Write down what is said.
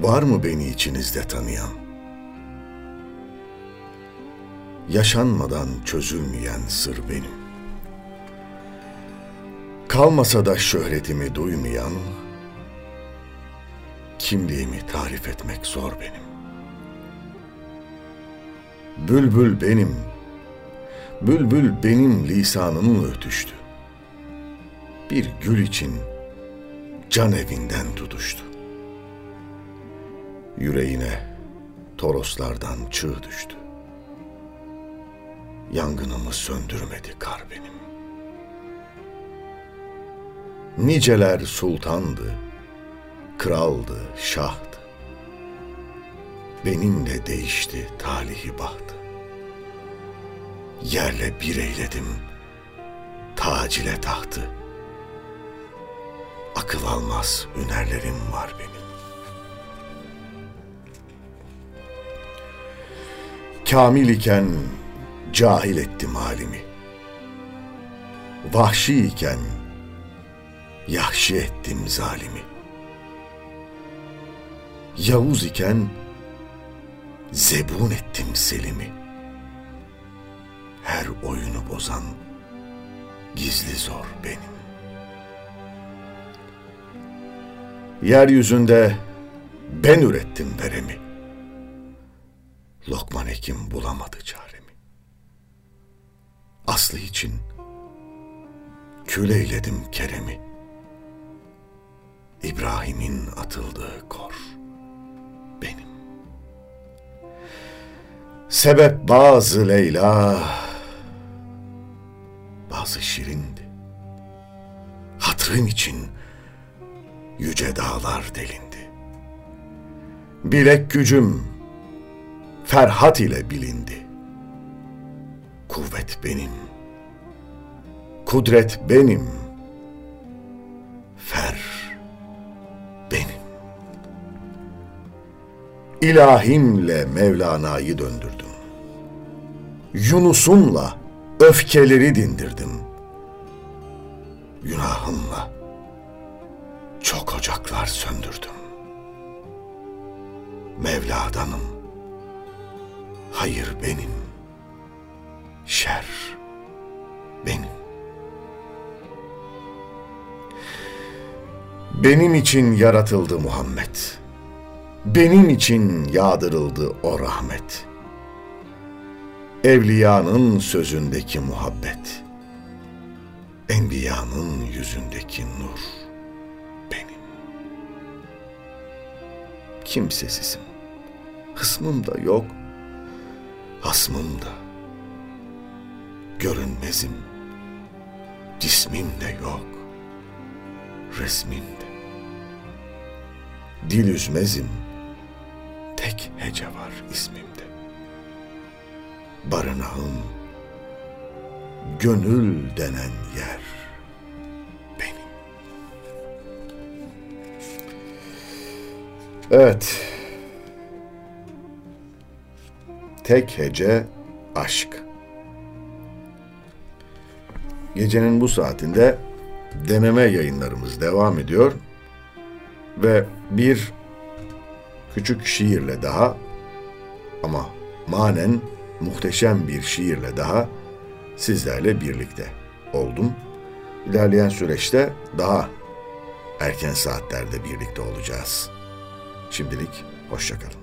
Var mı beni içinizde tanıyan? Yaşanmadan çözülmeyen sır benim. Kalmasa da şöhretimi duymayan, kimliğimi tarif etmek zor benim. Bülbül benim, bülbül benim lisanımı ötüştü. Bir gül için can evinden tutuştu. Yüreğine toroslardan çığ düştü. Yangınımı söndürmedi kar benim. Niceler sultandı, kraldı, şahtı. Benimle değişti talihi bahtı. Yerle bir eyledim, tac tahtı. Akıl almaz hünerlerim var benim. Kamil iken cahil ettim halimi. Vahşi iken yahşi ettim zalimi. Yavuz iken zebun ettim Selim'i. Her oyunu bozan gizli zor benim. Yeryüzünde ben ürettim veremi. Lokman Hekim bulamadı çaremi. Aslı için kül eyledim keremi. İbrahim'in atıldığı kor benim. Sebep bazı Leyla, bazı şirindi. Hatırım için yüce dağlar delindi. Bilek gücüm ferhat ile bilindi. Kuvvet benim, kudret benim, fer benim. İlahimle Mevlana'yı döndürdüm. Yunus'umla öfkeleri dindirdim. Günahımla çok ocaklar söndürdüm. Mevla'danım. Hayır benim. Şer benim. Benim için yaratıldı Muhammed. Benim için yağdırıldı o rahmet. Evliyanın sözündeki muhabbet. Enbiyanın yüzündeki nur benim. Kimsesizim. Hısmım da yok. Hasmım da. Görünmezim. Cismim de yok. Resmim de. Dil üzmezim. Tek hece var ismimde. Barınağım, gönül denen yer benim. Evet. Tek hece aşk. Gecenin bu saatinde deneme yayınlarımız devam ediyor ve bir küçük şiirle daha ama manen muhteşem bir şiirle daha sizlerle birlikte oldum. İlerleyen süreçte daha erken saatlerde birlikte olacağız. Şimdilik hoşçakalın.